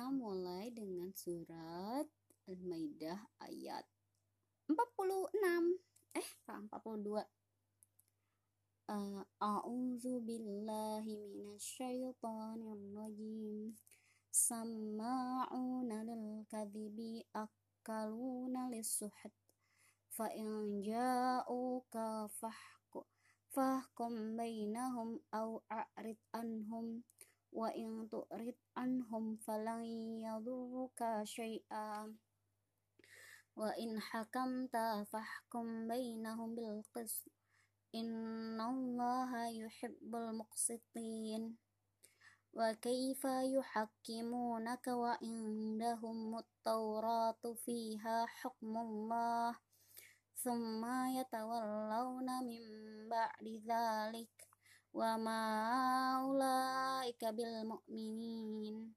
kita mulai dengan surat Al-Maidah ayat 46. Eh, 42. Uh, A'udzu billahi minasyaitonir rajim. Sama'una lil kadhibi akaluna lis-suhd. Fa in ja'uka fahkum bainahum aw a'rid anhum وإن تؤرد عنهم فلن يضرك شيئا وإن حكمت فاحكم بينهم بالقسط إن الله يحب المقسطين وكيف يحكمونك وعندهم التوراة فيها حكم الله ثم يتولون من بعد ذلك وما أولئك بالمؤمنين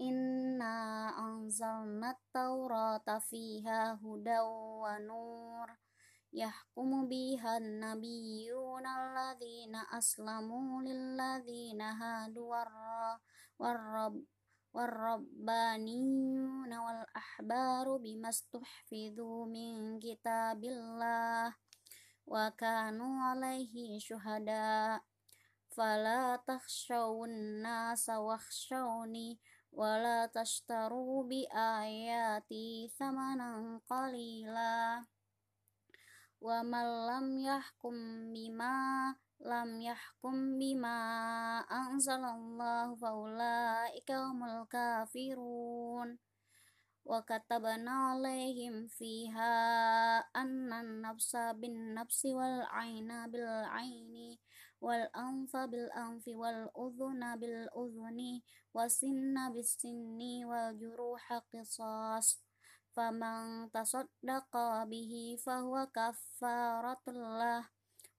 إنا أنزلنا التوراة فيها هدى ونور يحكم بها النبيون الذين أسلموا للذين هادوا والرب والربانيون والأحبار بما استحفظوا من كتاب الله wa kanu alaihi syuhada. Fala takhshawun nasa wakhshawni wala tashtaru bi ayati thamanan qalila. Wa man lam yahkum bima lam yahkum bima anzalallahu faulaika humul kafirun وكتبنا عليهم فيها أن النفس بالنفس والعين بالعين والأنف بالأنف والأذن بالأذن والسن بالسن والجروح قصاص. فمن تصدق به فهو كفارة الله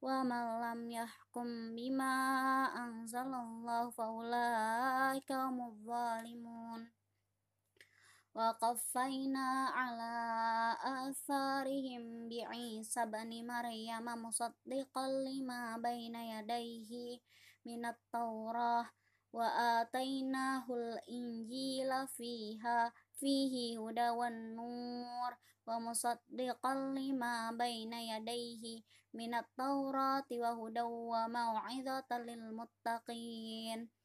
ومن لم يحكم بما أنزل الله فأولئك هم الظالمون. وقفينا على آثارهم بعيسى بن مريم مصدقا لما بين يديه من التوراة وآتيناه الإنجيل فيها فيه هدى والنور ومصدقا لما بين يديه من التوراة وهدى وموعظة للمتقين.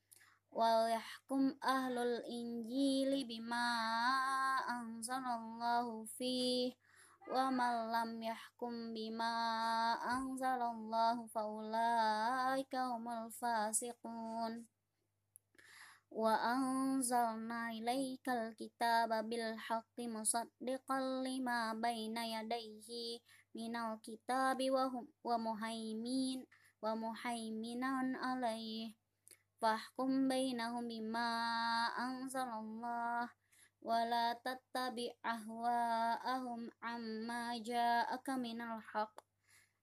ويحكم أهل الإنجيل بما أنزل الله فيه ومن لم يحكم بما أنزل الله فأولئك هم الفاسقون. وأنزلنا إليك الكتاب بالحق مصدقا لما بين يديه من الكتاب ومهيمين ومهيمنا عليه. fahkum bainahum bima anzalallah wala tattabi' ahwa'ahum amma ja'aka minal haq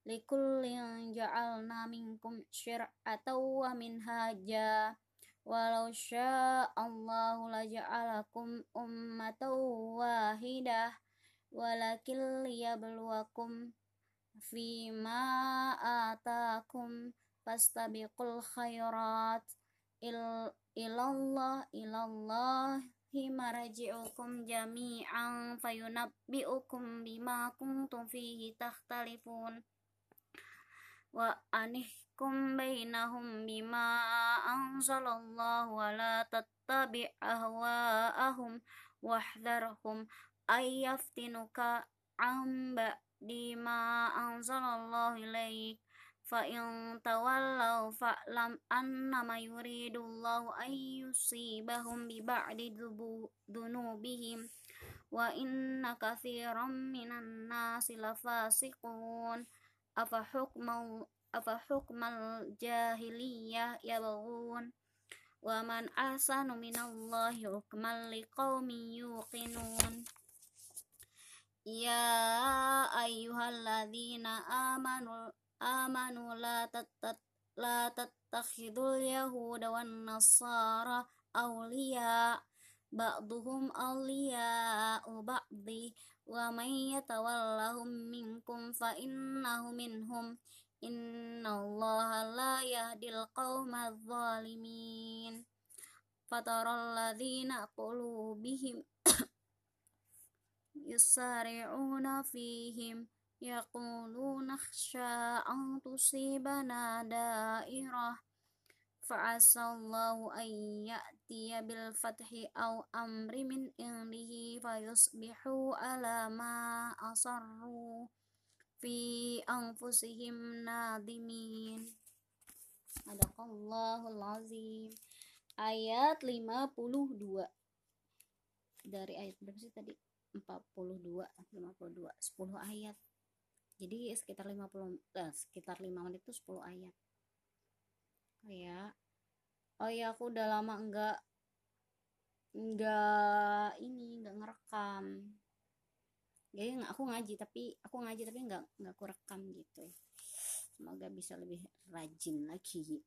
likullin ja'alna minkum syir'atan wa minhaja. Walau sya'allahu laja'alakum ummatan wahidah. Walakin liyabluwakum fima atakum fastabiqul khairat. Il ilallah ilallah marji'ukum jami'an fayunabbi'ukum bima kuntum fihi takhtalifun. Wa anihkum bainahum bima anzalallahu wa la tattabi' ahwa'ahum wahdharhum ayyaftinuka an ba'di ma anzalallahu ilaik fa in tawallaw fa'lam annama yuridullahu an yusibahum bi ba'di dhunubihim wa inna katsiran minan nasi lafasiqun afa hukmal afa hukmal jahiliyah yabghun wa man ahsanu minallahi hukman liqaumin yuqinun آمنوا لا لا تتخذوا اليهود والنصارى أولياء بعضهم أولياء بعض ومن يتولهم منكم فإنه منهم. إن الله لا يهدي القوم الظالمين. فترى الذين قلوبهم يسارعون فيهم. Fihim yaquluna khsha an tusibana dairah fa'asallahu an ya'tiya bil fathi aw amri min indihi fayusbihu ala ma asarru fi anfusihim nadimin. Adaqallahul azim. Ayat 52 dari ayat berapa sih tadi? 42 52 10 ayat jadi sekitar 50 eh, sekitar 5 menit itu 10 ayat. Oh ya. Oh ya aku udah lama enggak enggak ini enggak ngerekam. Jadi aku ngaji tapi aku ngaji tapi enggak enggak aku rekam gitu. Semoga bisa lebih rajin lagi